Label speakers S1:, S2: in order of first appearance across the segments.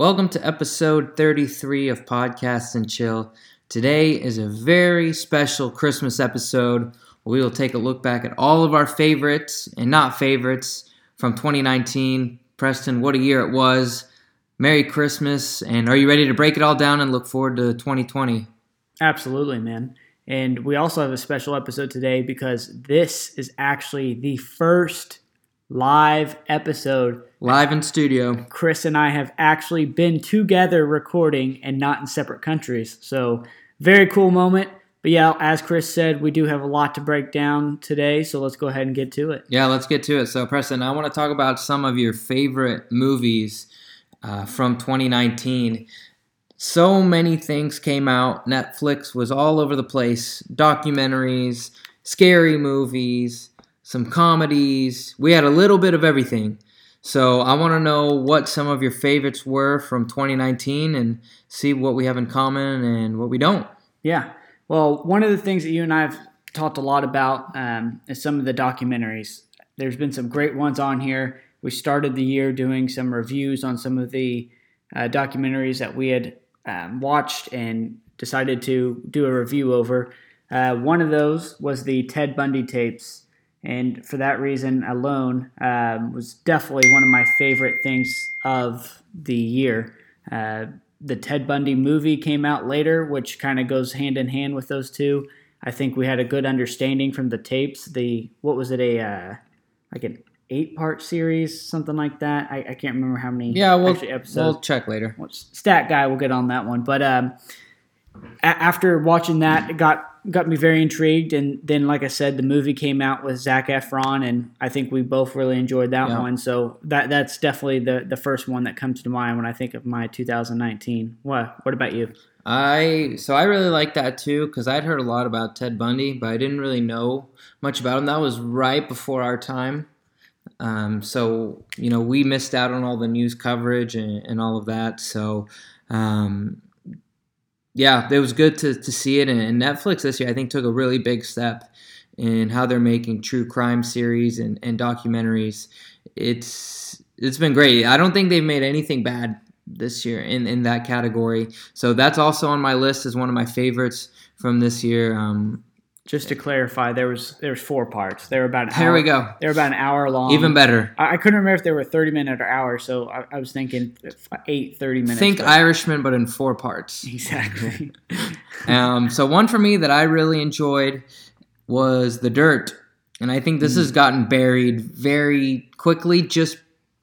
S1: Welcome to episode 33 of Podcast and Chill. Today is a very special Christmas episode. We will take a look back at all of our favorites and not favorites from 2019. Preston, what a year it was. Merry Christmas. And are you ready to break it all down and look forward to 2020?
S2: Absolutely, man. And we also have a special episode today because this is actually the first live episode.
S1: Live in studio.
S2: Chris and I have actually been together recording and not in separate countries. So, very cool moment. But yeah, as Chris said, we do have a lot to break down today. So, let's go ahead and get to it.
S1: Yeah, let's get to it. So, Preston, I want to talk about some of your favorite movies uh, from 2019. So many things came out. Netflix was all over the place documentaries, scary movies some comedies. We had a little bit of everything. So I want to know what some of your favorites were from 2019 and see what we have in common and what we don't.
S2: Yeah. Well, one of the things that you and I have talked a lot about um, is some of the documentaries. There's been some great ones on here. We started the year doing some reviews on some of the uh, documentaries that we had um, watched and decided to do a review over. Uh, one of those was the Ted Bundy tapes and for that reason alone, um, was definitely one of my favorite things of the year. Uh, the Ted Bundy movie came out later, which kind of goes hand in hand with those two. I think we had a good understanding from the tapes. The what was it a uh, like an eight part series, something like that. I, I can't remember how many.
S1: Yeah, we'll, episodes. we'll check later.
S2: Stat guy will get on that one, but um, a- after watching that, it got got me very intrigued. And then, like I said, the movie came out with Zac Efron, and I think we both really enjoyed that yeah. one. So that that's definitely the the first one that comes to mind when I think of my 2019. What What about you?
S1: I so I really like that too because I'd heard a lot about Ted Bundy, but I didn't really know much about him. That was right before our time. Um, so you know we missed out on all the news coverage and, and all of that. So um, yeah, it was good to, to see it. And Netflix this year, I think, took a really big step in how they're making true crime series and, and documentaries. It's it's been great. I don't think they've made anything bad this year in, in that category. So that's also on my list as one of my favorites from this year. Um,
S2: just to clarify, there was there was four parts. They were about an
S1: here
S2: hour,
S1: we go.
S2: They were about an hour long.
S1: Even better.
S2: I, I couldn't remember if they were thirty minute or hour, so I, I was thinking eight 30 minutes.
S1: Think but. Irishman, but in four parts.
S2: Exactly.
S1: um, so one for me that I really enjoyed was The Dirt, and I think this mm. has gotten buried very quickly just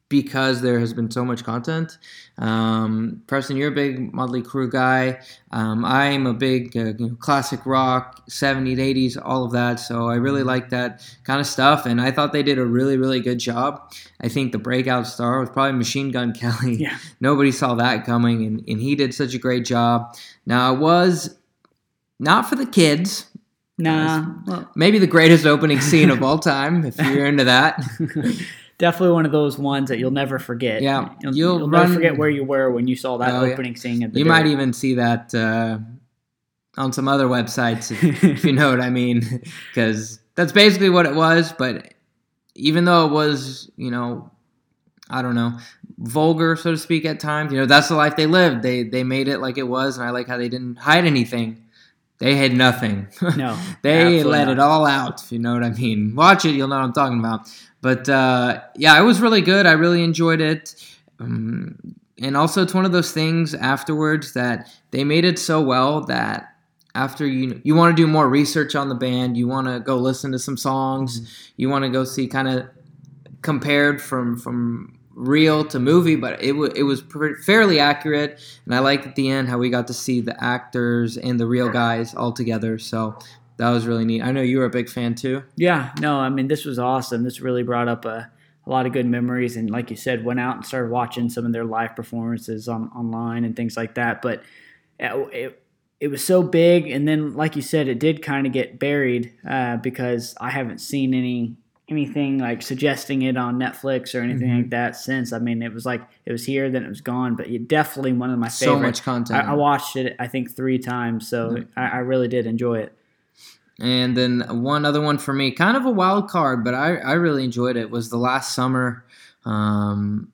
S1: because there has been so much content. Um, Preston, you're a big Motley Crue guy. Um, I'm a big uh, you know, classic rock, 70s, 80s, all of that. So I really mm-hmm. like that kind of stuff. And I thought they did a really, really good job. I think the breakout star was probably Machine Gun Kelly.
S2: Yeah.
S1: Nobody saw that coming, and, and he did such a great job. Now, it was not for the kids.
S2: Nah.
S1: Well, maybe the greatest opening scene of all time, if you're into that.
S2: definitely one of those ones that you'll never forget.
S1: Yeah,
S2: you'll, you'll, you'll never forget where you were when you saw that oh, opening yeah. scene.
S1: you might even see that uh, on some other websites, if, if you know what I mean, because that's basically what it was. But even though it was, you know, I don't know, vulgar so to speak at times, you know, that's the life they lived. They they made it like it was, and I like how they didn't hide anything. They had nothing.
S2: No,
S1: they let not. it all out. If you know what I mean. Watch it, you'll know what I'm talking about. But uh, yeah, it was really good. I really enjoyed it. Um, and also, it's one of those things afterwards that they made it so well that after you you want to do more research on the band, you want to go listen to some songs, mm-hmm. you want to go see kind of compared from from real to movie, but it w- it was fairly accurate, and I liked at the end how we got to see the actors and the real guys all together. So that was really neat. I know you were a big fan too.
S2: Yeah, no, I mean this was awesome. This really brought up a, a lot of good memories, and like you said, went out and started watching some of their live performances on online and things like that. But it, it, it was so big, and then like you said, it did kind of get buried uh, because I haven't seen any anything like suggesting it on Netflix or anything mm-hmm. like that since. I mean, it was like it was here, then it was gone. But it definitely one of my
S1: so
S2: favorite.
S1: much content.
S2: I, I, watched it, I think, three times, so mm-hmm. I, I really did enjoy it.
S1: And then one other one for me, kind of a wild card, but I, I really enjoyed it, was The Last Summer. Um,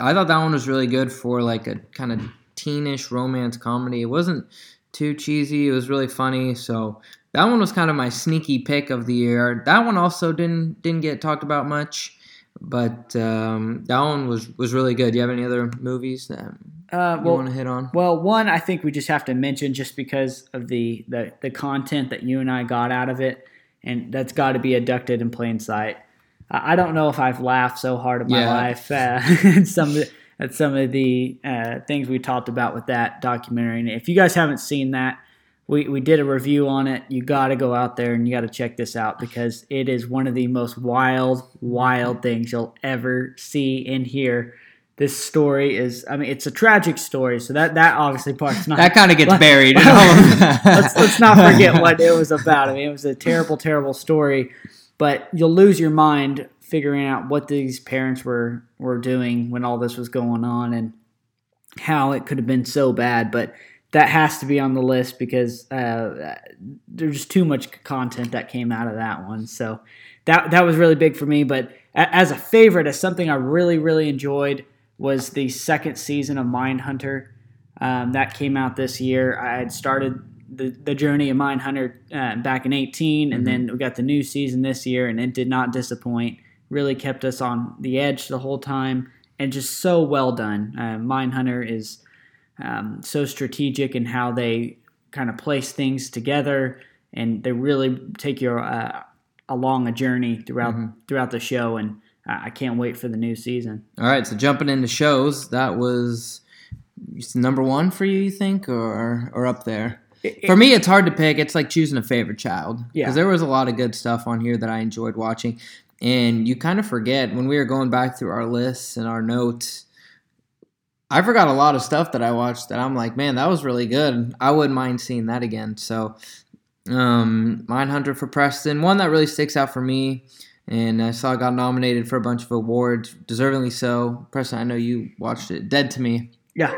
S1: I thought that one was really good for like a kind of teenish romance comedy. It wasn't too cheesy. It was really funny. So that one was kind of my sneaky pick of the year. That one also didn't didn't get talked about much, but um, that one was was really good. Do you have any other movies that
S2: Uh,
S1: you want to hit on?
S2: Well, one I think we just have to mention just because of the the, the content that you and I got out of it, and that's got to be abducted in plain sight. I I don't know if I've laughed so hard in my
S1: Yeah.
S2: life uh, at some of the, at some of the uh, things we talked about with that documentary. And if you guys haven't seen that, we, we did a review on it. You got to go out there and you got to check this out because it is one of the most wild, wild things you'll ever see and hear. This story is, I mean, it's a tragic story, so that that obviously part's not
S1: That kind of gets buried. in of that.
S2: let's, let's not forget what it was about. I mean, it was a terrible, terrible story, but you'll lose your mind figuring out what these parents were were doing when all this was going on and how it could have been so bad. But that has to be on the list because uh, there's just too much content that came out of that one. So that that was really big for me. But as a favorite, as something I really, really enjoyed was the second season of Mindhunter. Um, that came out this year. I had started the, the journey of Mindhunter uh, back in 18, and then we got the new season this year, and it did not disappoint. Really kept us on the edge the whole time, and just so well done. Uh, Mindhunter is um, so strategic in how they kind of place things together, and they really take you uh, along a journey throughout throughout the show. And I I can't wait for the new season.
S1: All right, so jumping into shows, that was number one for you, you think, or or up there? For me, it's hard to pick. It's like choosing a favorite child.
S2: Yeah.
S1: Because there was a lot of good stuff on here that I enjoyed watching. And you kind of forget when we were going back through our lists and our notes. I forgot a lot of stuff that I watched that I'm like, man, that was really good. I wouldn't mind seeing that again. So, um, Mindhunter for Preston, one that really sticks out for me, and I saw it got nominated for a bunch of awards, deservingly so. Preston, I know you watched it. Dead to Me
S2: Yeah,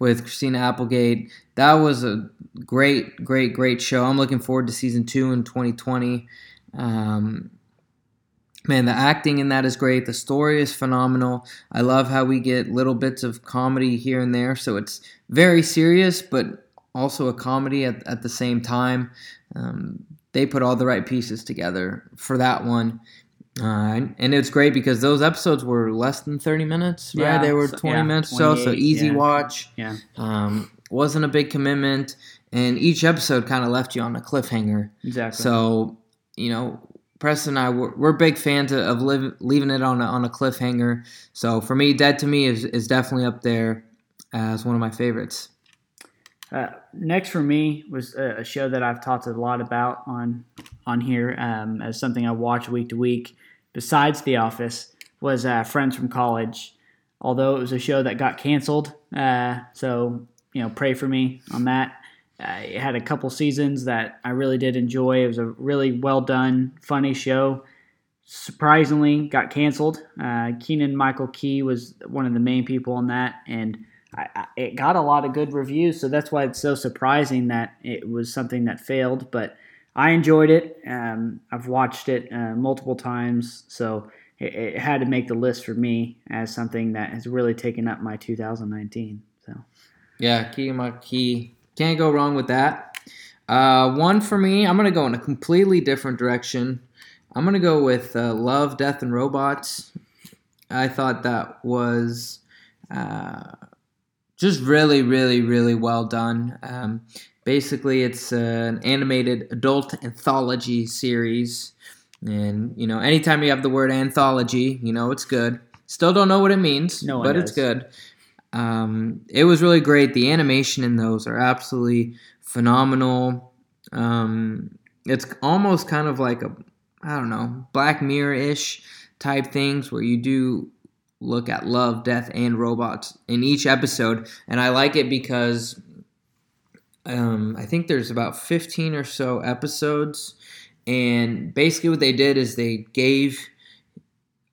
S1: with Christina Applegate. That was a great, great, great show. I'm looking forward to season two in 2020. Um, man, the acting in that is great. The story is phenomenal. I love how we get little bits of comedy here and there. So it's very serious, but also a comedy at, at the same time. Um, they put all the right pieces together for that one. Uh, and- it's great because those episodes were less than 30 minutes, right?
S2: Yeah,
S1: they were
S2: so-
S1: 20
S2: yeah,
S1: minutes or so, so easy
S2: yeah.
S1: watch.
S2: yeah.
S1: Um, wasn't a big commitment, and each episode kind of left you on a cliffhanger.
S2: Exactly.
S1: So, you know, Preston and I we're, we're big fans of, live, leaving it on a, on a cliffhanger. So for me, Dead to Me is, is definitely up there as one of my favorites.
S2: Uh, next for me was a, a show that I've talked a lot about on on here um, as something I watch week to week. Besides The Office, was uh, Friends from College. Although it was a show that got canceled, uh, so you know, pray for me on that. Uh, it had a couple seasons that I really did enjoy. It was a really well done, funny show. Surprisingly, got canceled. Uh, Keegan Michael Key was one of the main people on that, and I, I, it got a lot of good reviews, so that's why it's so surprising that it was something that failed. But I enjoyed it. Um, I've watched it uh, multiple times, so it, it had to make the list for me as something that has really taken up my 2019. So
S1: Yeah, Key my key. Can't go wrong with that. Uh, one for me, I'm gonna go in a completely different direction. I'm gonna go with uh, Love, Death, and Robots. I thought that was uh, just really, really, really well done. Um, basically, it's an animated adult anthology series, and you know, anytime you have the word anthology, you know it's good. Still don't know what it means,
S2: No
S1: but it's good. Um, it was really great. The animation in those are absolutely phenomenal. Um, it's almost kind of like a, I don't know, Black Mirror ish type things where you do look at love, death, and robots in each episode. And I like it because um, I think there's about 15 or so episodes. And basically, what they did is they gave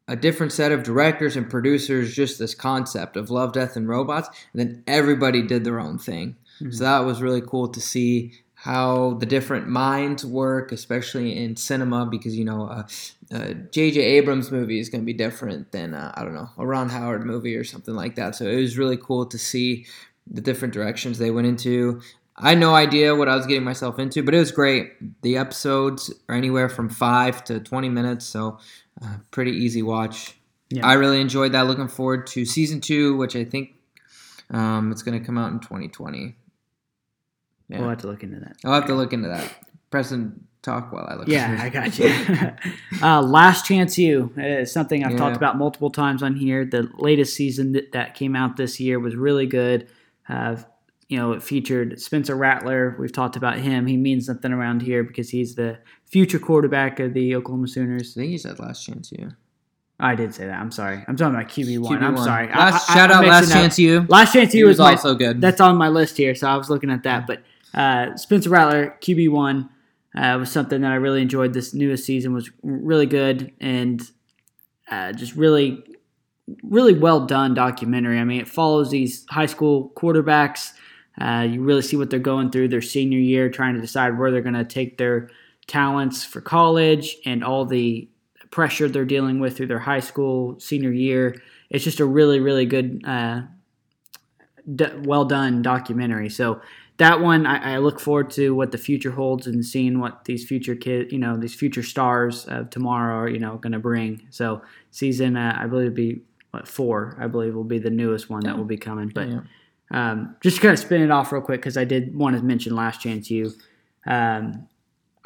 S1: a different set of directors and producers just this concept of love, death, and robots, and then everybody did their own thing. So that was really cool to see how the different minds work, especially in cinema, because you know, uh, uh, J.J. Abrams movie is going to be different than uh, I don't know a Ron Howard movie or something like that. So it was really cool to see the different directions they went into. I had no idea what I was getting myself into, but it was great. The episodes are anywhere from five to twenty minutes, so uh, pretty easy watch.
S2: Yeah.
S1: I really enjoyed that. Looking forward to season two, which I think um, it's going to come out in 2020. Yeah.
S2: We'll have to look into that.
S1: I'll have to look into that. Preston, talk while I look.
S2: Yeah, I got you. uh, Last Chance You is something I've talked about multiple times on here. The latest season that, that came out this year was really good. Uh, you know, it featured Spencer Rattler. We've talked about him. He means something around here because he's the future quarterback of the Oklahoma Sooners.
S1: I think you said last chance you.
S2: I did say that. I'm sorry. I'm talking about QB one. I'm sorry.
S1: Last,
S2: I- I-
S1: shout
S2: I'm
S1: out last
S2: up.
S1: chance you.
S2: Last Chance
S1: He
S2: You
S1: was
S2: was, my,
S1: also good.
S2: That's on my list here, so I was looking at that. But uh, Spencer Rattler, QB one, uh, was something that I really enjoyed. This newest season was really good and uh, just really, really well done documentary. I mean, it follows these high school quarterbacks. Uh, you really see what they're going through their senior year, trying to decide where they're going to take their talents for college and all the pressure they're dealing with through their high school senior year. It's just a really, really good, uh, d- well done documentary. So that one, I, I look forward to what the future holds and seeing what these future kids, you know, these future stars of tomorrow are, you know, going to bring. So season, uh, I believe, will be what, four. I believe will be the newest one that will be coming. But
S1: Yeah.
S2: um, just to kind of spin it off real quick because I did want to mention Last Chance You. Um,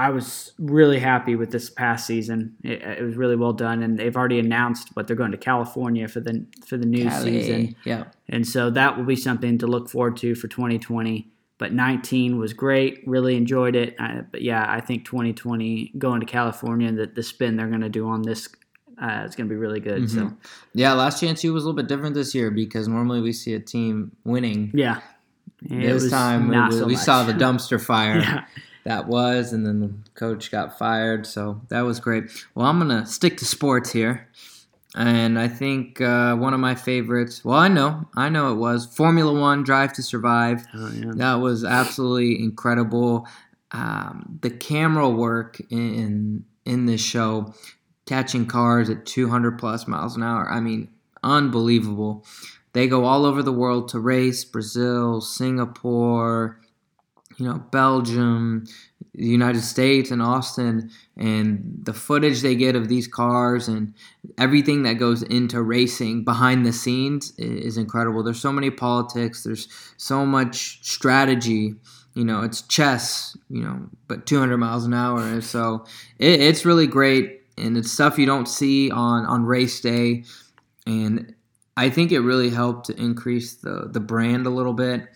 S2: I was really happy with this past season. It, it was really well done, and they've already announced what they're going to California for the for the new
S1: Cali.
S2: season,
S1: Yeah.
S2: and so that will be something to look forward to for 2020. But 19 was great, really enjoyed it. Uh, but yeah, I think 2020 going to California, the, the spin they're going to do on this uh, is going to be really good. So
S1: Mhm. Yeah, last chance you was a little bit different this year because normally we see a team winning.
S2: yeah, It
S1: this
S2: was
S1: time we,
S2: so
S1: we saw the dumpster fire.
S2: yeah.
S1: That was, and then the coach got fired. So that was great. Well, I'm gonna stick to sports here, and I think uh, one of my favorites. Well, I know, I know it was Formula One Drive to Survive.
S2: Oh, yeah.
S1: That was absolutely incredible. Um, the camera work in in this show, catching cars at 200 plus miles an hour. I mean, unbelievable. They go all over the world to race: Brazil, Singapore, you know, Belgium, the United States, and Austin. And the footage they get of these cars and everything that goes into racing behind the scenes is incredible. There's so many politics. There's so much strategy. You know, it's chess. You know, but 200 miles an hour. And so it, it's really great, and it's stuff you don't see on on race day. And I think it really helped to increase the the brand a little bit.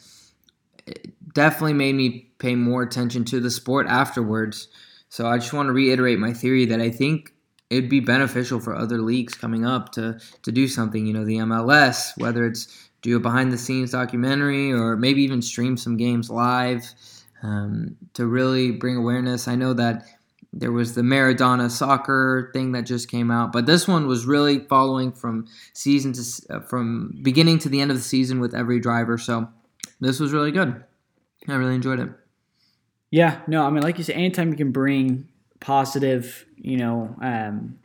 S1: It definitely made me pay more attention to the sport afterwards. So I just want to reiterate my theory that I think it'd be beneficial for other leagues coming up to to do something. You know, the MLS, whether it's do a behind the scenes documentary or maybe even stream some games live um, to really bring awareness. I know that there was the Maradona soccer thing that just came out, but this one was really following from season to uh, from beginning to the end of the season with every driver. So this was really good. I really enjoyed it.
S2: Yeah, no, I mean, like you said, anytime you can bring positive, you know, um,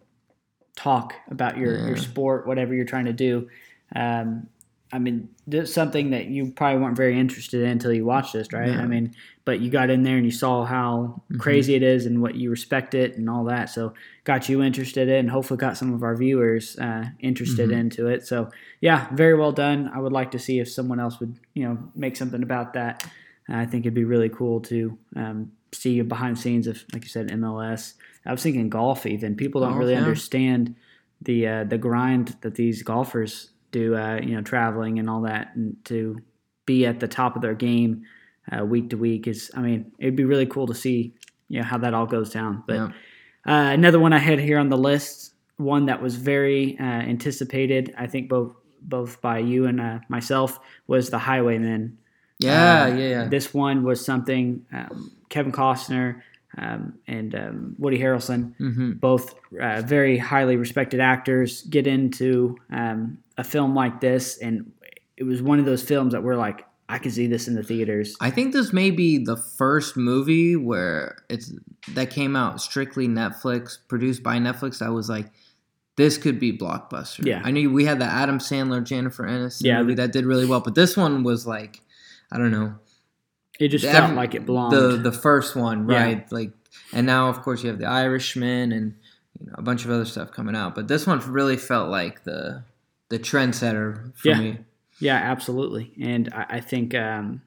S2: talk about your, your sport, whatever you're trying to do. Um, I mean, that's something that you probably weren't very interested in until you watched this, right?
S1: Yeah.
S2: I mean, but you got in there and you saw how
S1: Mhm.
S2: crazy it is and what you respect it and all that. So got you interested in, hopefully got some of our viewers uh, interested
S1: Mhm.
S2: into it. So yeah, very well done. I would like to see if someone else would, you know, make something about that. I think it'd be really cool to um, see behind the scenes of, like you said, MLS. I was thinking golf. Even people don't
S1: Golf,
S2: really
S1: yeah.
S2: understand the uh, the grind that these golfers do. Uh, you know, traveling and all that, and to be at the top of their game uh, week to week is. I mean, it'd be really cool to see, you know, how that all goes down. But
S1: Yeah.
S2: uh, another one I had here on the list, one that was very uh, anticipated, I think both both by you and uh, myself, was the Highwaymen.
S1: Yeah,
S2: Um,
S1: yeah, yeah.
S2: This one was something um, Kevin Costner um, and um, Woody Harrelson,
S1: hmm
S2: both uh, very highly respected actors, get into um, a film like this, and it was one of those films that we're like, I could see this in the theaters.
S1: I think this may be the first movie where it's that came out strictly Netflix, produced by Netflix. I was like, this could be blockbuster.
S2: Yeah.
S1: I knew we had the Adam Sandler, Jennifer Aniston
S2: Yeah,
S1: movie that did really well, but this one was like, I don't know,
S2: It just
S1: The
S2: felt like it belonged.
S1: the the first one,
S2: Yeah.
S1: right? Like, and now of course you have the Irishman and you know a bunch of other stuff coming out, but this one really felt like the the trendsetter for
S2: Yeah.
S1: me.
S2: Yeah, absolutely. And I, I think um,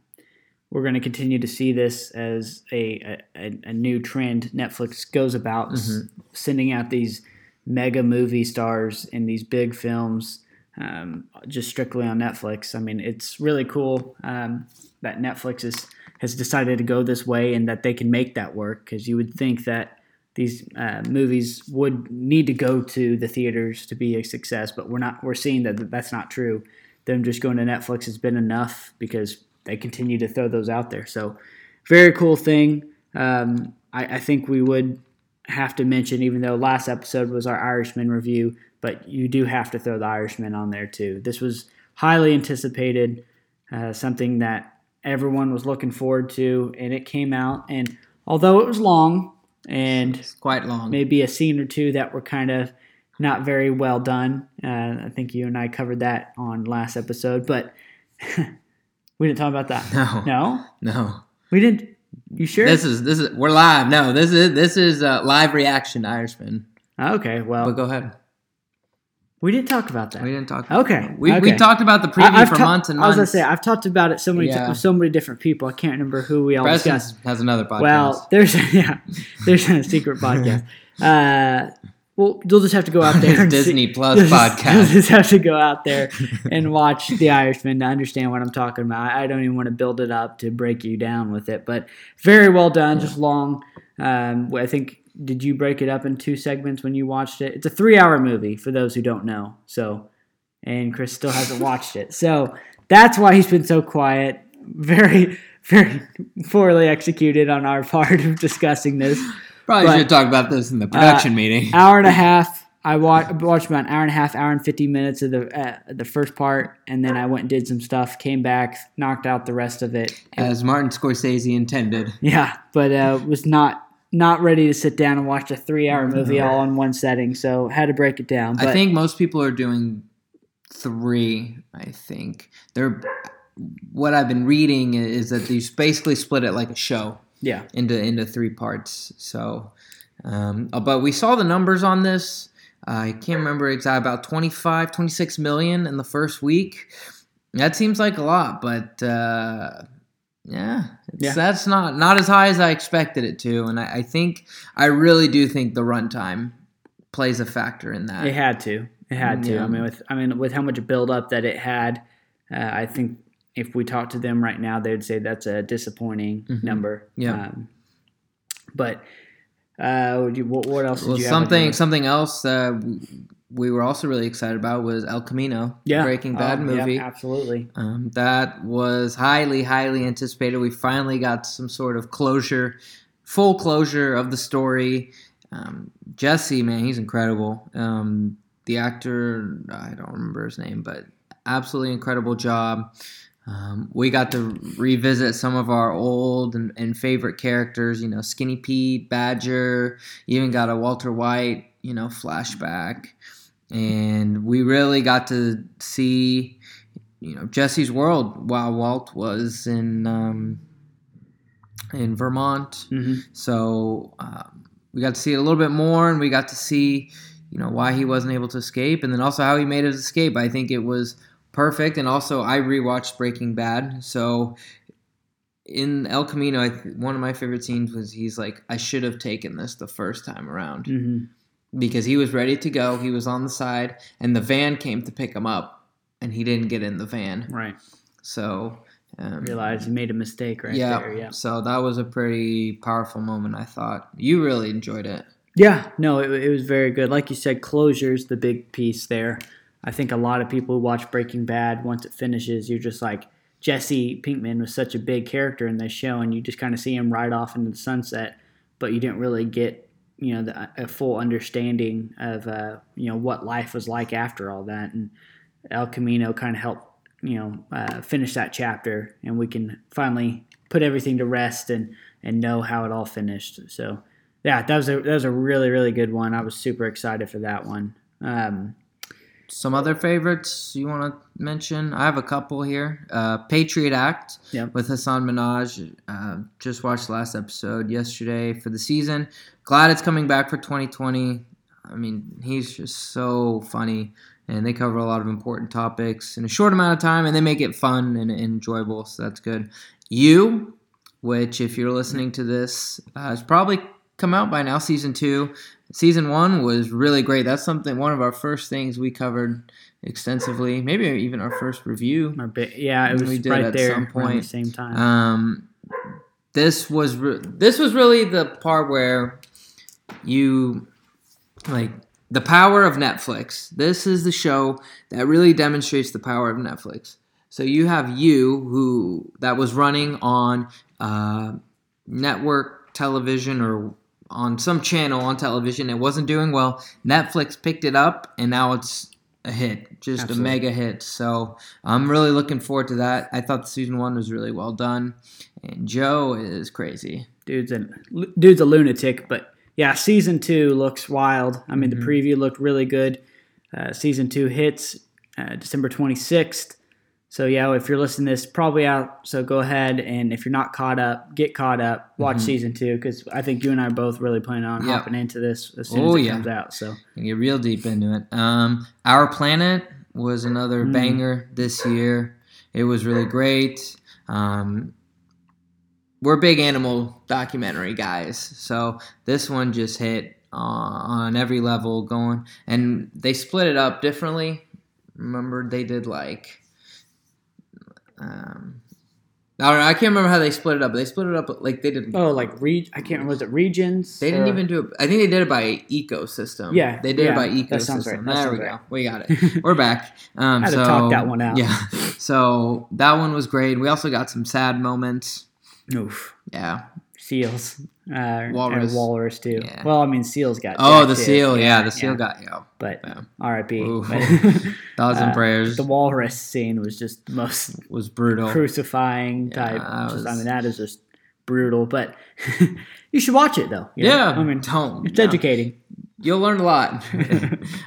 S2: we're going to continue to see this as a, a, a new trend Netflix goes about s-
S1: Mhm.
S2: sending out these mega movie stars in these big films um, just strictly on Netflix. I mean, it's really cool um, that Netflix is, has decided to go this way and that they can make that work because you would think that these uh, movies would need to go to the theaters to be a success, but we're not. We're seeing that that's not true. Them just going to Netflix has been enough because they continue to throw those out there. So, very cool thing. Um, I, I think we would have to mention, even though last episode was our Irishman review, but you do have to throw the Irishman on there too. This was highly anticipated, uh, something that everyone was looking forward to, and it came out. And although it was long and
S1: It's quite long.
S2: maybe a scene or two that were kind of not very well done. Uh, I think you and I covered that on last episode, but we didn't talk about that.
S1: No,
S2: No,
S1: no.
S2: we didn't. You sure?
S1: This is this is we're live. No, this is this is uh, live reaction to Irishman.
S2: okay. Well,
S1: But go ahead.
S2: We didn't talk about that.
S1: We didn't talk. About that.
S2: Okay,
S1: it. We, we talked about the preview
S2: I, I've
S1: for
S2: ta-
S1: months and months.
S2: I was gonna say I've talked about it so many
S1: Yeah.
S2: with so many different people. I can't remember who we all
S1: Preston
S2: discussed.
S1: has another podcast.
S2: Well, there's yeah, there's a secret podcast. Uh, well, you'll just have to go out there. and see-
S1: Disney Plus
S2: You'll just-
S1: podcast.
S2: You'll just have to go out there and watch The Irishman to understand what I'm talking about. I don't even want to build it up to break you down with it, but very well done. Just long. Um, I think did you break it up in two segments when you watched it? It's a three-hour movie for those who don't know. So, and Chris still hasn't watched it, so that's why he's been so quiet. Very, very poorly executed on our part of discussing this.
S1: Probably
S2: but-
S1: should talk about this in the production meeting.
S2: hour and a half. I wa- watched about an hour and a half, hour and fifty minutes of the uh, the first part, and then I went and did some stuff. Came back, knocked out the rest of it.
S1: As Martin Scorsese intended.
S2: Yeah, but uh, was not not ready to sit down and watch a three hour movie all in one setting. So had to break it down. But
S1: I think most people are doing three. I think they're. What I've been reading is that they basically split it like a show.
S2: yeah,
S1: into into three parts. So, um, uh, but we saw the numbers on this. I can't remember exactly about 25, 26 million in the first week. That seems like a lot, but uh, yeah,
S2: Yeah.
S1: that's not not as high as I expected it to. And I, I think I really do think the runtime plays a factor in that.
S2: it had to. It had to. I mean, with I mean, with how much build up that it had, uh, I think if we talked to them right now, they'd say that's a disappointing
S1: Mhm.
S2: number.
S1: Yeah.
S2: Um, but uh, would you, what, what else did
S1: Well,
S2: you have on your
S1: something something else uh, we were also really excited about was El Camino, the Breaking Bad
S2: yeah,
S1: movie.
S2: absolutely.
S1: Um, that was highly, highly anticipated. We finally got some sort of closure, full closure of the story. Um, Jesse, man, he's incredible. Um, the actor, I don't remember his name, but absolutely incredible job. Um, we got to revisit some of our old and, and favorite characters, you know, Skinny Pete, Badger, even got a Walter White, you know, flashback. And we really got to see you know Jesse's world while Walt was in um, in Vermont.
S2: hmm
S1: So um, we got to see it a little bit more, and we got to see you know why he wasn't able to escape, and then also how he made his escape. I think it was perfect, and also I rewatched Breaking Bad, so. In El Camino, I th- one of my favorite scenes was he's like, "I should have taken this the first time around."
S2: hmm
S1: because he was ready to go. He was on the side, and the van came to pick him up, and he didn't get in the van.
S2: Right.
S1: So, um,
S2: Realized he made a mistake right
S1: yeah,
S2: there. Yeah.
S1: So that was a pretty powerful moment. I thought you really enjoyed it.
S2: Yeah. No, it, it was very good. Like you said, closure's the big piece there. I think a lot of people who watch Breaking Bad, once it finishes, you're just like, Jesse Pinkman was such a big character in this show, and you just kind of see him ride off into the sunset, but you didn't really get, you know, the, a full understanding of, uh, you know, what life was like after all that. And El Camino kind of helped you know uh, finish that chapter and we can finally put everything to rest and and know how it all finished. So yeah, that was a that was a really really good one. I was super excited for that one. Um,
S1: Some other favorites you want to mention? I have a couple here. Uh, Patriot Act
S2: Yep.
S1: with Hasan Minhaj. Uh, just watched the last episode yesterday for the season. Glad it's coming back for 2020. I mean, he's just so funny, and they cover a lot of important topics in a short amount of time, and they make it fun and, and enjoyable. So that's good. You, which if you're listening to this, uh, has probably come out by now. Season two. Season one was really great. That's something one of our first things we covered extensively. Maybe even our first review.
S2: our bi- yeah, it was
S1: We did
S2: right
S1: at
S2: there
S1: some
S2: around the
S1: point.
S2: same time.
S1: Um, this was re- this was really the part where you like the power of Netflix. This is the show that really demonstrates the power of Netflix. So you have you who that was running on uh, network television or on some channel on television. It wasn't doing well. Netflix picked it up, and now it's a hit, just
S2: Absolutely.
S1: a mega hit. So I'm really looking forward to that. I thought season one was really well done, and Joe is crazy.
S2: dude's a dude's a lunatic, but yeah, season two looks wild. I mean,
S1: Mhm.
S2: the preview looked really good. Uh, season two hits uh, December twenty sixth. So yeah, if you're listening to this, probably out. So go ahead and if you're not caught up, get caught up. Watch
S1: Mhm.
S2: season two because I think you and I are both really planning on
S1: Yep.
S2: hopping into this as soon
S1: Oh,
S2: as it
S1: yeah.
S2: comes out. So
S1: get real deep into it. Um, Our Planet was another
S2: Mm.
S1: banger this year. It was really great. Um, we're big animal documentary guys, so this one just hit uh, on every level going, and they split it up differently. Remember, they did like. Um, I don't know. I can't remember how they split it up. But they split it up like they did.
S2: oh, like re- I can't remember was it regions?
S1: They didn't
S2: or-
S1: even do it. I think they did it by ecosystem.
S2: Yeah,
S1: they did
S2: yeah,
S1: it by
S2: that sounds
S1: ecosystem.
S2: right, that
S1: There
S2: sounds
S1: we
S2: right.
S1: go. We got it. We're back. Um,
S2: Had to
S1: so,
S2: talk that one out.
S1: Yeah. So that one was great. We also got some sad moments.
S2: Oof.
S1: Yeah.
S2: Seals. Uh,
S1: Walrus.
S2: And walrus too.
S1: Yeah.
S2: Well, I mean, seals got.
S1: Oh, the
S2: too.
S1: seal. Yeah, the seal got you. yeah.
S2: But
S1: Yeah.
S2: R.I.P.
S1: Thousand
S2: Uh,
S1: prayers
S2: the walrus scene was just the most
S1: was brutal.
S2: crucifying
S1: Yeah,
S2: type. Just- I mean, that is just brutal. But you should watch it though. you know?
S1: Yeah.
S2: I mean,
S1: don't.
S2: it's
S1: yeah.
S2: educating.
S1: You'll learn a lot.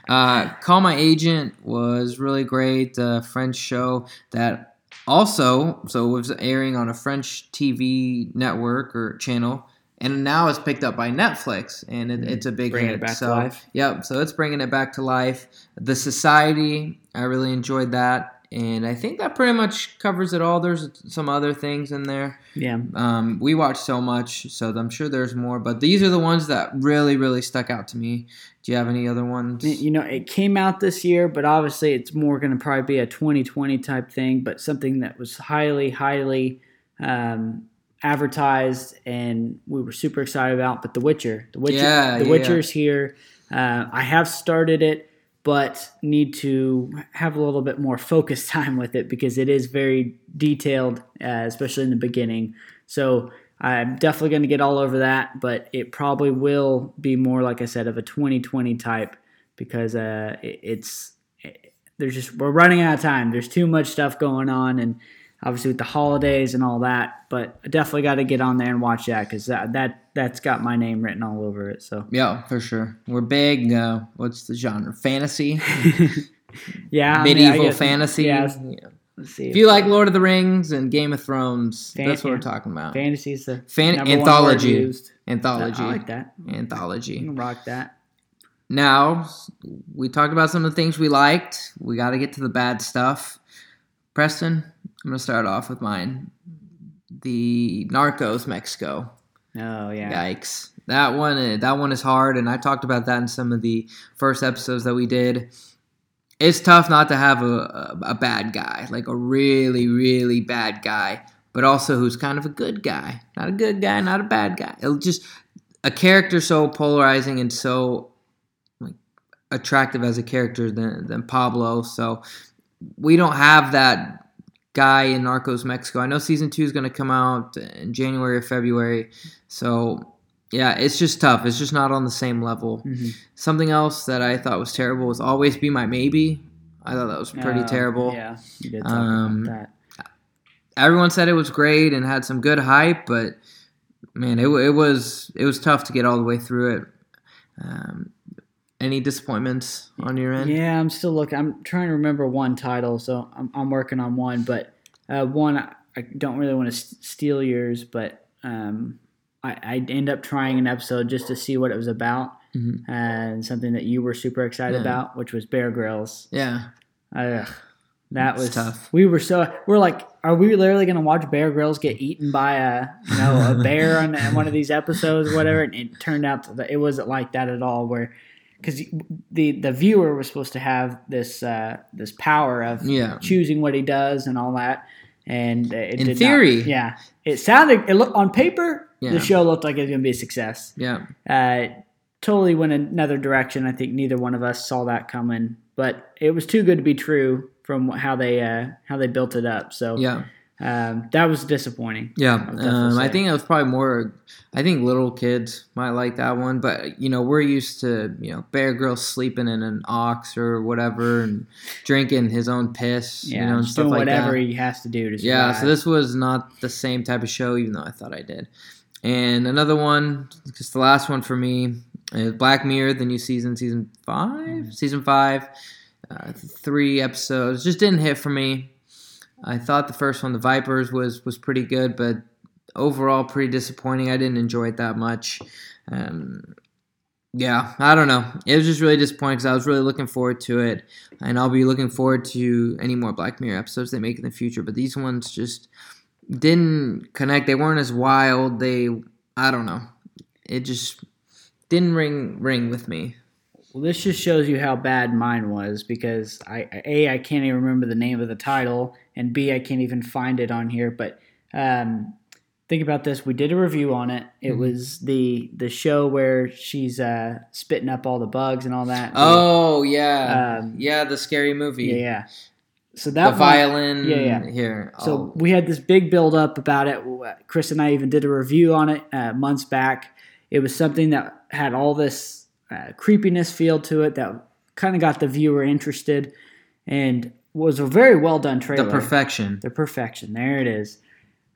S1: uh, Call My Agent was really great. A French show that also so it was airing on a French TV network or channel, and now it's picked up by Netflix, and it, it's a big
S2: Bringing
S1: hit.
S2: it back to
S1: so,
S2: life.
S1: Yep. So it's bringing it back to life. The Society, I really enjoyed that. And I think that pretty much covers it all. There's some other things in there.
S2: Yeah.
S1: Um, we watch so much, so I'm sure there's more, but these are the ones that really, really stuck out to me. Do you have any other ones?
S2: You know, it came out this year, but obviously it's more going to probably be a 2020 type thing, but something that was highly, highly um, advertised and we were super excited about. But The Witcher, The Witcher,
S1: Yeah,
S2: The
S1: yeah.
S2: Witcher's here. Uh, I have started it, but need to have a little bit more focus time with it because it is very detailed, uh, especially in the beginning. So I'm definitely going to get all over that, but it probably will be more, like I said, of a 2020 type because uh, it, it's it, there's just we're running out of time. There's too much stuff going on, and obviously with the holidays and all that. But I definitely got to get on there and watch that because that that that's got my name written all over it. So
S1: Yeah, for sure. We're big. Uh, what's the genre? Fantasy,
S2: yeah, I mean, I
S1: medieval
S2: guess-
S1: fantasy.
S2: Yeah,
S1: Yeah.
S2: let's see.
S1: If you like Lord of the Rings and Game of Thrones,
S2: Fan-
S1: that's what we're talking about.
S2: fantasy is the
S1: Fan-
S2: number one word
S1: anthology.
S2: used.
S1: Anthology.
S2: I like that.
S1: Anthology.
S2: Rock that.
S1: Now, we talked about some of the things we liked. We got to get to the bad stuff. Preston, I'm to start off with mine. The Narcos Mexico.
S2: Oh yeah.
S1: Yikes. That one uh, that one is hard and I talked about that in some of the first episodes that we did. It's tough not to have a, a, a bad guy, like a really really bad guy, but also who's kind of a good guy. Not a good guy, not a bad guy. It'll just a character so polarizing and so like attractive as a character than than Pablo. So we don't have that guy in Narcos Mexico. I know season two is going to come out in January or February. So yeah, it's just tough. It's just not on the same level.
S2: Mhm.
S1: Something else that I thought was terrible was Always Be My Maybe. I thought that was pretty
S2: Uh,
S1: terrible.
S2: Yeah, you did talk
S1: Um,
S2: about that.
S1: Everyone said it was great and had some good hype, but man, it, it was it was tough to get all the way through it. Um, any disappointments on your end?
S2: Yeah, I'm still looking. I'm trying to remember one title, so I'm, I'm working on one. But uh, one, I I don't really want to steal yours, but um, I, I end up trying an episode just to see what it was about,
S1: Mhm.
S2: and something that you were super excited
S1: Yeah.
S2: about, which was Bear Grylls.
S1: Yeah,
S2: Ugh, that
S1: It's
S2: was
S1: tough.
S2: We were so we're like, are we literally gonna watch Bear Grylls get eaten by a you know a bear on one of these episodes, or whatever? And it turned out that it wasn't like that at all. Where because the the viewer was supposed to have this uh, this power of
S1: yeah.
S2: choosing what he does and all that. And it
S1: In theory.
S2: not, yeah, it sounded it looked on paper.
S1: Yeah.
S2: The show looked like it was gonna be a success.
S1: Yeah,
S2: Uh, totally went another direction. I think neither one of us saw that coming, but it was too good to be true from how they uh, how they built it up. So
S1: yeah,
S2: um, that was disappointing.
S1: yeah. Um, I think it was probably more. I think little kids might like that one, but you know we're used to you know Bear Grylls sleeping in an ox or whatever and drinking his own piss,
S2: Yeah,
S1: you know, and stuff like
S2: whatever
S1: that.
S2: he has to do to survive.
S1: Yeah, so this was not the same type of show, even though I thought I did. And another one, just the last one for me, is Black Mirror, the new season, season five, season five, uh, three episodes, just didn't hit for me. I thought the first one, The Vipers, was was pretty good, but overall pretty disappointing. I didn't enjoy it that much. Um, yeah, I don't know. It was just really disappointing because I was really looking forward to it, and I'll be looking forward to any more Black Mirror episodes they make in the future. But these ones just didn't connect. They weren't as wild. They, I don't know. It just didn't ring ring with me.
S2: Well, this just shows you how bad mine was because I a I can't even remember the name of the title, and b I can't even find it on here. But um, think about this: we did a review on it. It
S1: Mhm.
S2: was the the show where she's uh, spitting up all the bugs and all that.
S1: Oh yeah,
S2: Um,
S1: yeah, the scary movie.
S2: yeah, yeah. So
S1: The
S2: that one-
S1: violin.
S2: Yeah, yeah.
S1: Here.
S2: So
S1: oh,
S2: we had this big build up about it. Chris and I even did a review on it uh, months back. It was something that had all this uh, creepiness feel to it that kind of got the viewer interested and was a very well done trailer.
S1: the perfection.
S2: The perfection. There it is.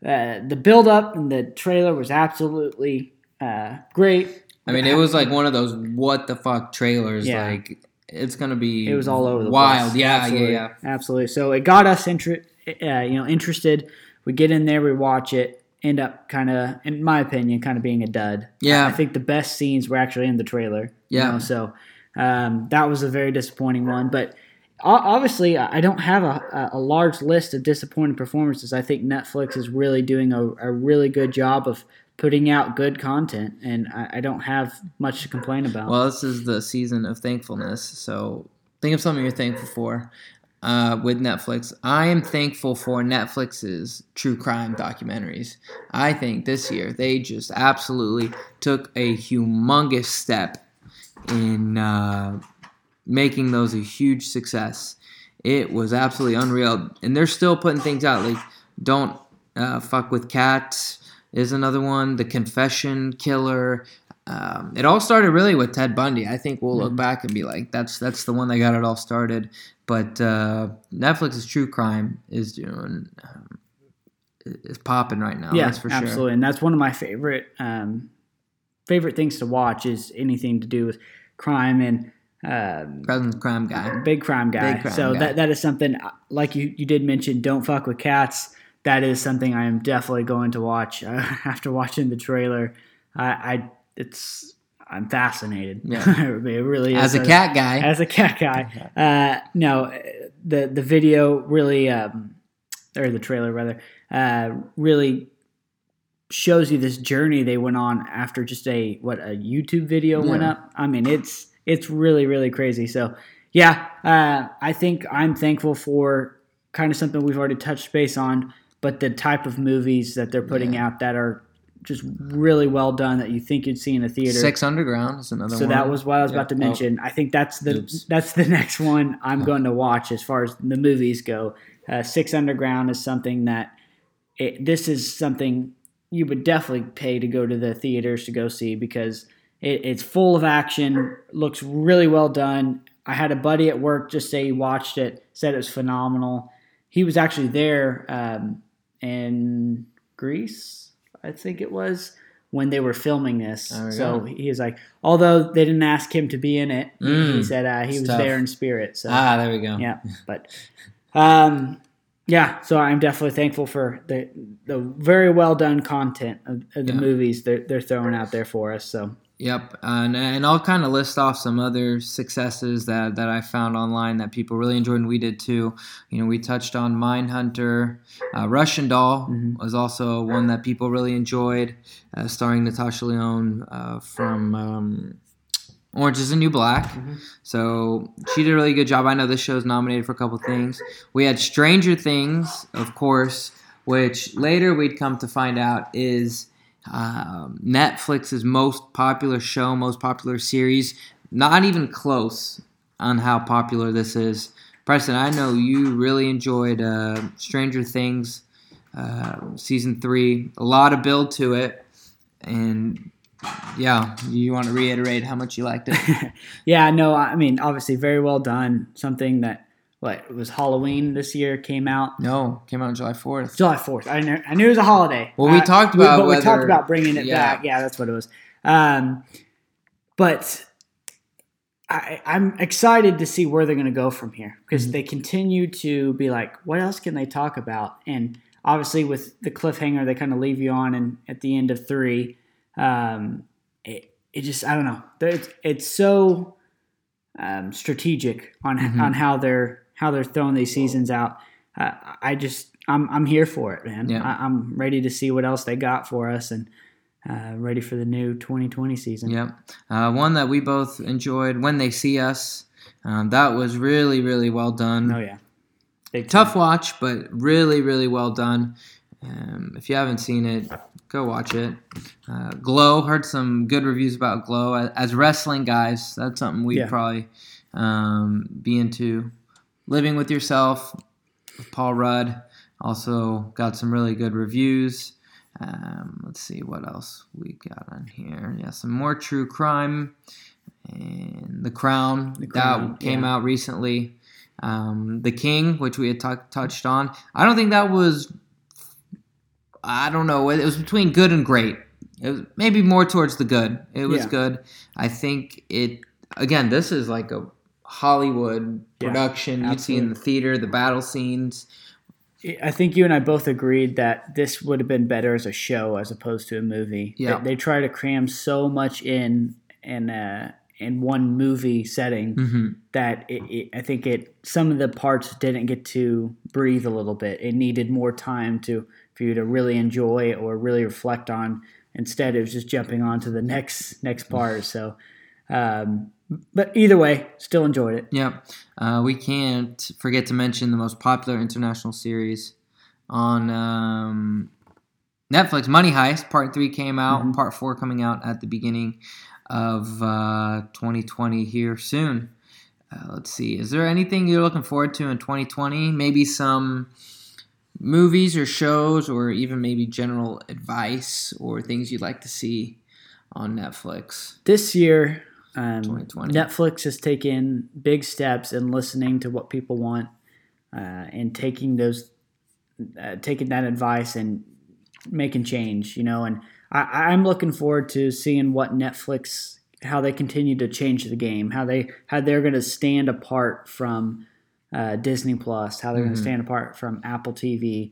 S2: Uh, the build up and the trailer was absolutely uh, great.
S1: I mean, it was like one of those what the fuck trailers.
S2: Yeah.
S1: Like it's gonna be.
S2: It was all over the
S1: wild.
S2: place.
S1: Yeah,
S2: absolutely.
S1: yeah,
S2: absolutely. So it got us inter- uh, you know, interested. We get in there, we watch it. End up kind of, in my opinion, kind of being a dud.
S1: Yeah.
S2: I think the best scenes were actually in the trailer. you
S1: Yeah.
S2: know, so um, that was a very disappointing one. But obviously, I I don't have a, a large list of disappointing performances. I think Netflix is really doing a, a really good job of putting out good content, and I, I don't have much to complain about.
S1: Well, this is the season of thankfulness. So think of something you're thankful for uh, with Netflix. I am thankful for Netflix's true crime documentaries. I think this year they just absolutely took a humongous step in uh, making those a huge success. It was absolutely unreal, and they're still putting things out. Like, don't uh, fuck with cats is another one. The Confession Killer. Um, it all started really with Ted Bundy. I think we'll look
S2: Mhm.
S1: back and be like, that's that's the one that got it all started. But uh, Netflix's True Crime is doing um, is popping right now.
S2: yeah,
S1: that's for sure.
S2: absolutely, and that's one of my favorite um, favorite things to watch is anything to do with crime and um,
S1: crime guy.
S2: big crime guy.
S1: Big crime
S2: so
S1: guy.
S2: that that is something uh, like you you did mention. Don't fuck with cats. That is something I am definitely going to watch uh, after watching the trailer. I, I it's I'm fascinated.
S1: Yeah.
S2: it really is.
S1: As a cat guy,
S2: as a cat guy. Uh, no, the the video really, um, or the trailer rather, uh, really shows you this journey they went on after just a what a YouTube video went up. I mean, it's it's really really crazy. So yeah, uh, I think I'm thankful for kind of something we've already touched base on, but the type of movies that they're putting
S1: Yeah.
S2: out that are just really well done that you think you'd see in a theater.
S1: Six Underground is another
S2: So
S1: one.
S2: that was what I was
S1: Yeah.
S2: about to
S1: Oh.
S2: mention. I think that's the
S1: Oops.
S2: that's the next one I'm
S1: Huh.
S2: going to watch as far as the movies go. Uh, Six Underground is something that it, this is something you would definitely pay to go to the theaters to go see because it, it's full of action, looks really well done. I had a buddy at work just say he watched it, said it was phenomenal. He was actually there um, in Greece, I think it was, when they were filming this. So
S1: go.
S2: he was like, although they didn't ask him to be in it, he- he
S1: Mm.
S2: said uh, he was
S1: tough.
S2: there in spirit. So
S1: Ah, there we go.
S2: yeah, but um, yeah. So I'm definitely thankful for the the very well done content of, of the
S1: Yeah.
S2: movies they're they're throwing out there for us. So
S1: Yep, and, and I'll kind of list off some other successes that, that I found online that people really enjoyed, and we did too. You know, we touched on Mindhunter, uh, Russian Doll
S2: Mhm.
S1: was also one that people really enjoyed, uh, starring Natasha Lyonne uh, from um, Orange Is the New Black.
S2: Mhm.
S1: So she did a really good job. I know this show show's nominated for a couple things. We had Stranger Things, of course, which later we'd come to find out is um, Netflix's most popular show, most popular series. Not even close on how popular this is. Preston, I know you really enjoyed uh, Stranger Things uh, season three. A lot of build to it, and yeah, you want to reiterate how much you liked it?
S2: yeah, no, I mean obviously very well done. Something that what it was Halloween this year came out.
S1: no, came out on July fourth.
S2: July Fourth. I knew, I knew it was a holiday.
S1: Well, we
S2: Uh,
S1: talked about
S2: but we talked about bringing it
S1: yeah.
S2: back. Yeah, that's what it was. Um, but I, I'm excited to see where they're going to go from here because
S1: Mhm.
S2: they continue to be like, what else can they talk about? And obviously, with the cliffhanger they kind of leave you on, and at the end of three, um, it, it just I don't know. It's, it's so um, strategic on
S1: Mhm.
S2: on how they're how they're throwing these seasons out. Uh, I just I'm I'm here for it, man.
S1: Yeah.
S2: I, I'm ready to see what else they got for us and uh, ready for the new 2020 season.
S1: Yep. Uh, one that we both enjoyed, When They See Us. Um, that was really, really well done.
S2: Oh yeah, Big
S1: Tough
S2: time.
S1: watch, but really, really well done. Um, if you haven't seen it, go watch it. Uh, Glow, heard some good reviews about Glow. As- As wrestling guys, that's something we'd
S2: Yeah.
S1: probably um, be into. Living with Yourself, with Paul Rudd, also got some really good reviews. Um, let's see what else we got on here. Yeah, some more true crime and The Crown.
S2: The Crown,
S1: that came
S2: yeah.
S1: out recently. Um, the King, which we had tou- touched on. I don't think that was. I don't know. It was between good and great. It was maybe more towards the good. It was
S2: Yeah.
S1: good. I think it. Again, this is like a Hollywood
S2: Yeah,
S1: production. You'd see in the theater the battle scenes.
S2: I think you and I both agreed that this would have been better as a show as opposed to a movie.
S1: Yeah.
S2: They, they try to cram so much in in uh, in one movie setting
S1: hmm
S2: that it, it, I think it some of the parts didn't get to breathe a little bit. It needed more time to for you to really enjoy or really reflect on. Instead, it was just jumping on to the next next part. So, um, but either way, still enjoyed it.
S1: Yep. Uh, we can't forget to mention the most popular international series on um, Netflix, Money Heist. Part three came out.
S2: Mhm.
S1: Part four coming out at the beginning of uh, 2020 here soon. Uh, let's see. Is there anything you're looking forward to in 2020? Maybe some movies or shows, or even maybe general advice or things you'd like to see on Netflix.
S2: This year, um,
S1: 2020.
S2: Netflix has taken big steps in listening to what people want uh, and taking those, uh, taking that advice and making change. You know, and I, I'm looking forward to seeing what Netflix, how they continue to change the game, how they how they're going to stand apart from uh, Disney Plus, how they're going
S1: Mhm.
S2: to stand apart from Apple TV.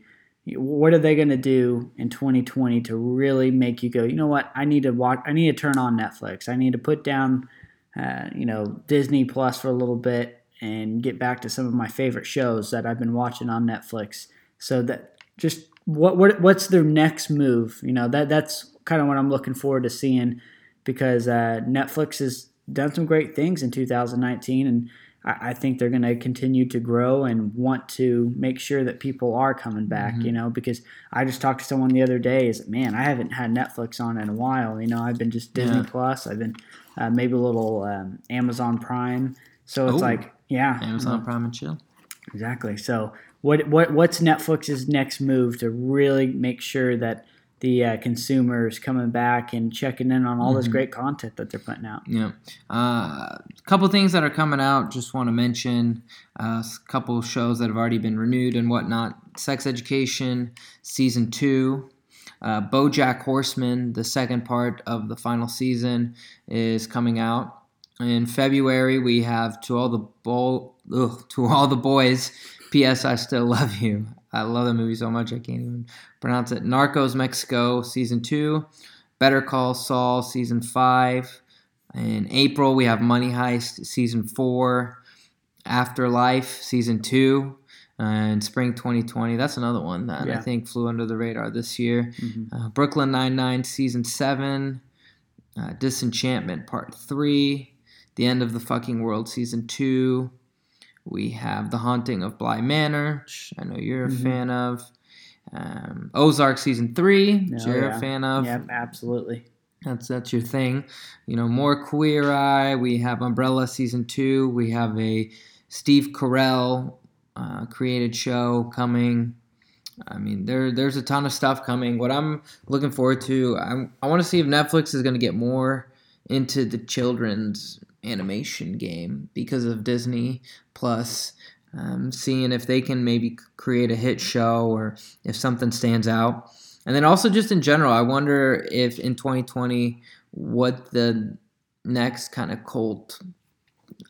S2: What are they going to do in 2020 to really make you go? You know what? I need to watch. I need to turn on Netflix. I need to put down, uh, you know, Disney Plus for a little bit and get back to some of my favorite shows that I've been watching on Netflix. So that just what what what's their next move? You know that that's kind of what I'm looking forward to seeing because uh, Netflix has done some great things in 2019 and I, I think they're going to continue to grow and want to make sure that people are coming back.
S1: Mhm.
S2: You know because I just talked to someone the other day. Is man, I haven't had Netflix on in a while. You know I've been just Disney
S1: Yeah.
S2: Plus. I've been uh, maybe a little um, Amazon Prime. So it's
S1: Ooh.
S2: like yeah,
S1: Amazon Prime and Chill.
S2: Exactly. So, what what what's Netflix's next move to really make sure that the uh, consumers coming back and checking in on all this
S1: Mhm.
S2: great content that they're putting out.
S1: Yeah. A couple things that are coming out. Just want to mention a couple shows that have already been renewed and whatnot. Sex Education season two. Uh, BoJack Horseman, the second part of the final season, is coming out in February. We have to all the bo- ugh, to all the boys. P.S. I still love you. I love that movie so much I can't even pronounce it. Narcos Mexico season two. Better Call Saul season five. In April, we have Money Heist season four, Afterlife season two, and Spring 2020. That's another one that I think flew under the radar this year.
S2: Mhm.
S1: Uh, Brooklyn Nine Nine season seven, uh, Disenchantment part three, The End of the Fucking World season two. We have The Haunting of Bly Manor, which I know you're a
S2: Mhm.
S1: fan of. Um, Ozark season three, which
S2: Oh,
S1: you're
S2: yeah.
S1: a fan of.
S2: Yep, absolutely.
S1: That's that's your thing. You know, more Queer Eye. We have Umbrella season two. We have a Steve Carell uh, created show coming. I mean, there there's a ton of stuff coming. What I'm looking forward to, I'm, I want to see if Netflix is going to get more into the children's animation game because of Disney Plus. Um, seeing if they can maybe create a hit show or if something stands out. And then also just in general, I wonder if in 2020 what the next kind of cult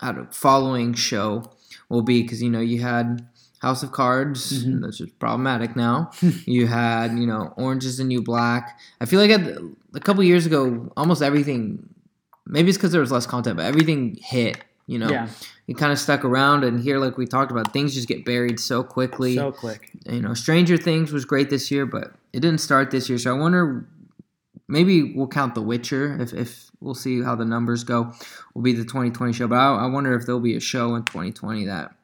S1: out of following show will be because you know you had House of Cards,
S2: Mhm.
S1: that's just problematic now. you had you know Orange is the New Black. I feel like a couple years ago, almost everything. Maybe it's because there was less content, but everything hit. You know,
S2: Yeah,
S1: it kind of stuck around. And here, like we talked about, things just get buried so quickly
S2: so quick.
S1: you know, Stranger Things was great this year, but it didn't start this year. So I wonder, maybe we'll count The Witcher if, if we'll see how the numbers go. Will be the 2020 show, but I, I wonder if there'll be a show in 2020 that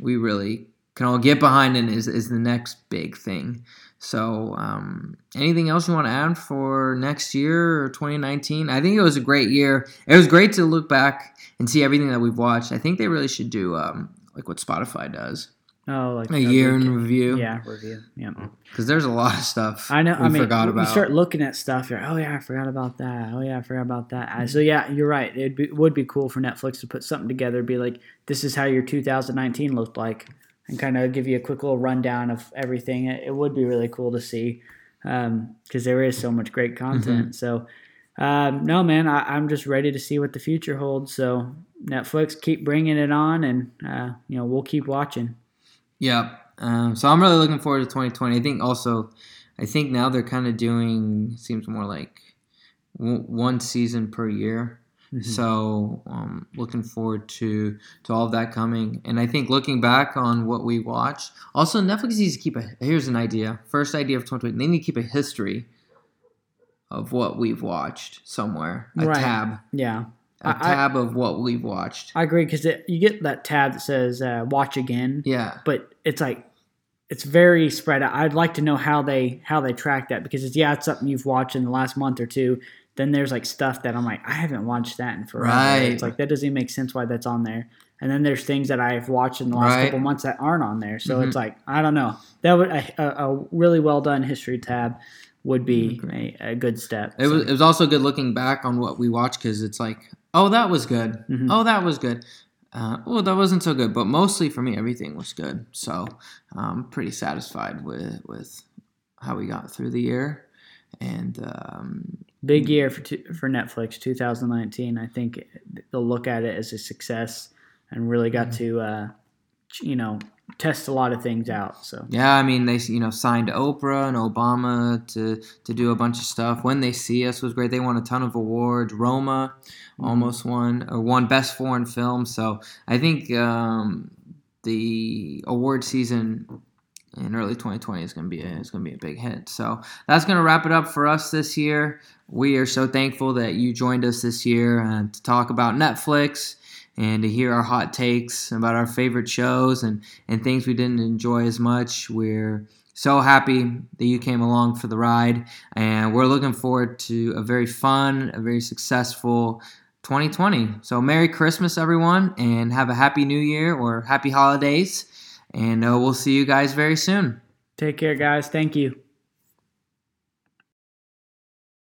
S1: we really can all get behind and is is the next big thing. So, um, anything else you want to add for next year or 2019? I think it was a great year. It was great to look back and see everything that we've watched. I think they really should do um, like what Spotify does,
S2: Oh, like
S1: a year in review.
S2: Yeah, review. Yeah.
S1: Because there's a lot of stuff
S2: I know.
S1: we
S2: I mean,
S1: forgot
S2: you start looking at stuff. You're, oh yeah, I forgot about that. Oh yeah, I forgot about that. So yeah, you're right. It be, would be cool for Netflix to put something together. Be like, this is how your 2019 looked like, and kind of give you a quick little rundown of everything. It, it would be really cool to see because there is so much great content.
S1: Mm-hmm.
S2: So. Um, no, man, I, I'm just ready to see what the future holds. So Netflix, keep bringing it on, and uh, you know we'll keep watching.
S1: yeah. Um, so I'm really looking forward to 2020. I think also, I think now they're kind of doing seems more like w- one season per year.
S2: Mhm.
S1: So um, looking forward to to all of that coming. And I think looking back on what we watched, also Netflix needs to keep a. Here's an idea. First idea of 2020. They need to keep a history of what we've watched somewhere. A
S2: Right.
S1: tab.
S2: Yeah,
S1: A
S2: I-
S1: tab of what we've watched.
S2: I agree because you get that tab that says uh, "Watch Again."
S1: yeah.
S2: but it's like it's very spread out. I'd like to know how they how they track that because it's yeah, it's something you've watched in the last month or two. Then there's like stuff that I'm like I haven't watched that in forever.
S1: Right.
S2: It's like that doesn't even make sense why that's on there. And then there's things that I've watched in the last
S1: Right.
S2: couple months that aren't on there. So
S1: Mhm.
S2: it's like I don't know. That would a, a, really well done history tab would be a, a good step.
S1: It was, it was also good looking back on what we watched because it's like, oh, that was good.
S2: Mhm.
S1: Oh, that was good. Uh, oh, that wasn't so good. But mostly for me, everything was good. So I'm pretty satisfied with with how we got through the year. And um,
S2: big year for for Netflix 2019. I think they'll look at it as a success and really got
S1: Mm-hmm.
S2: to uh, you know test a lot of things out. So
S1: yeah, I mean, they you know signed Oprah and Obama to to do a bunch of stuff. When they see us was great. They won a ton of awards. Roma almost won or won best foreign film. So I think um, the award season in early 2020 is going to be a, is going to be a big hit. So that's going to wrap it up for us this year. We are so thankful that you joined us this year uh, to talk about Netflix and to hear our hot takes about our favorite shows and, and things we didn't enjoy as much. We're so happy that you came along for the ride, and we're looking forward to a very fun, a very successful 2020. So, Merry Christmas, everyone, and have a Happy New Year or Happy Holidays. And uh, we'll see you guys very soon.
S2: take care, guys. Thank you.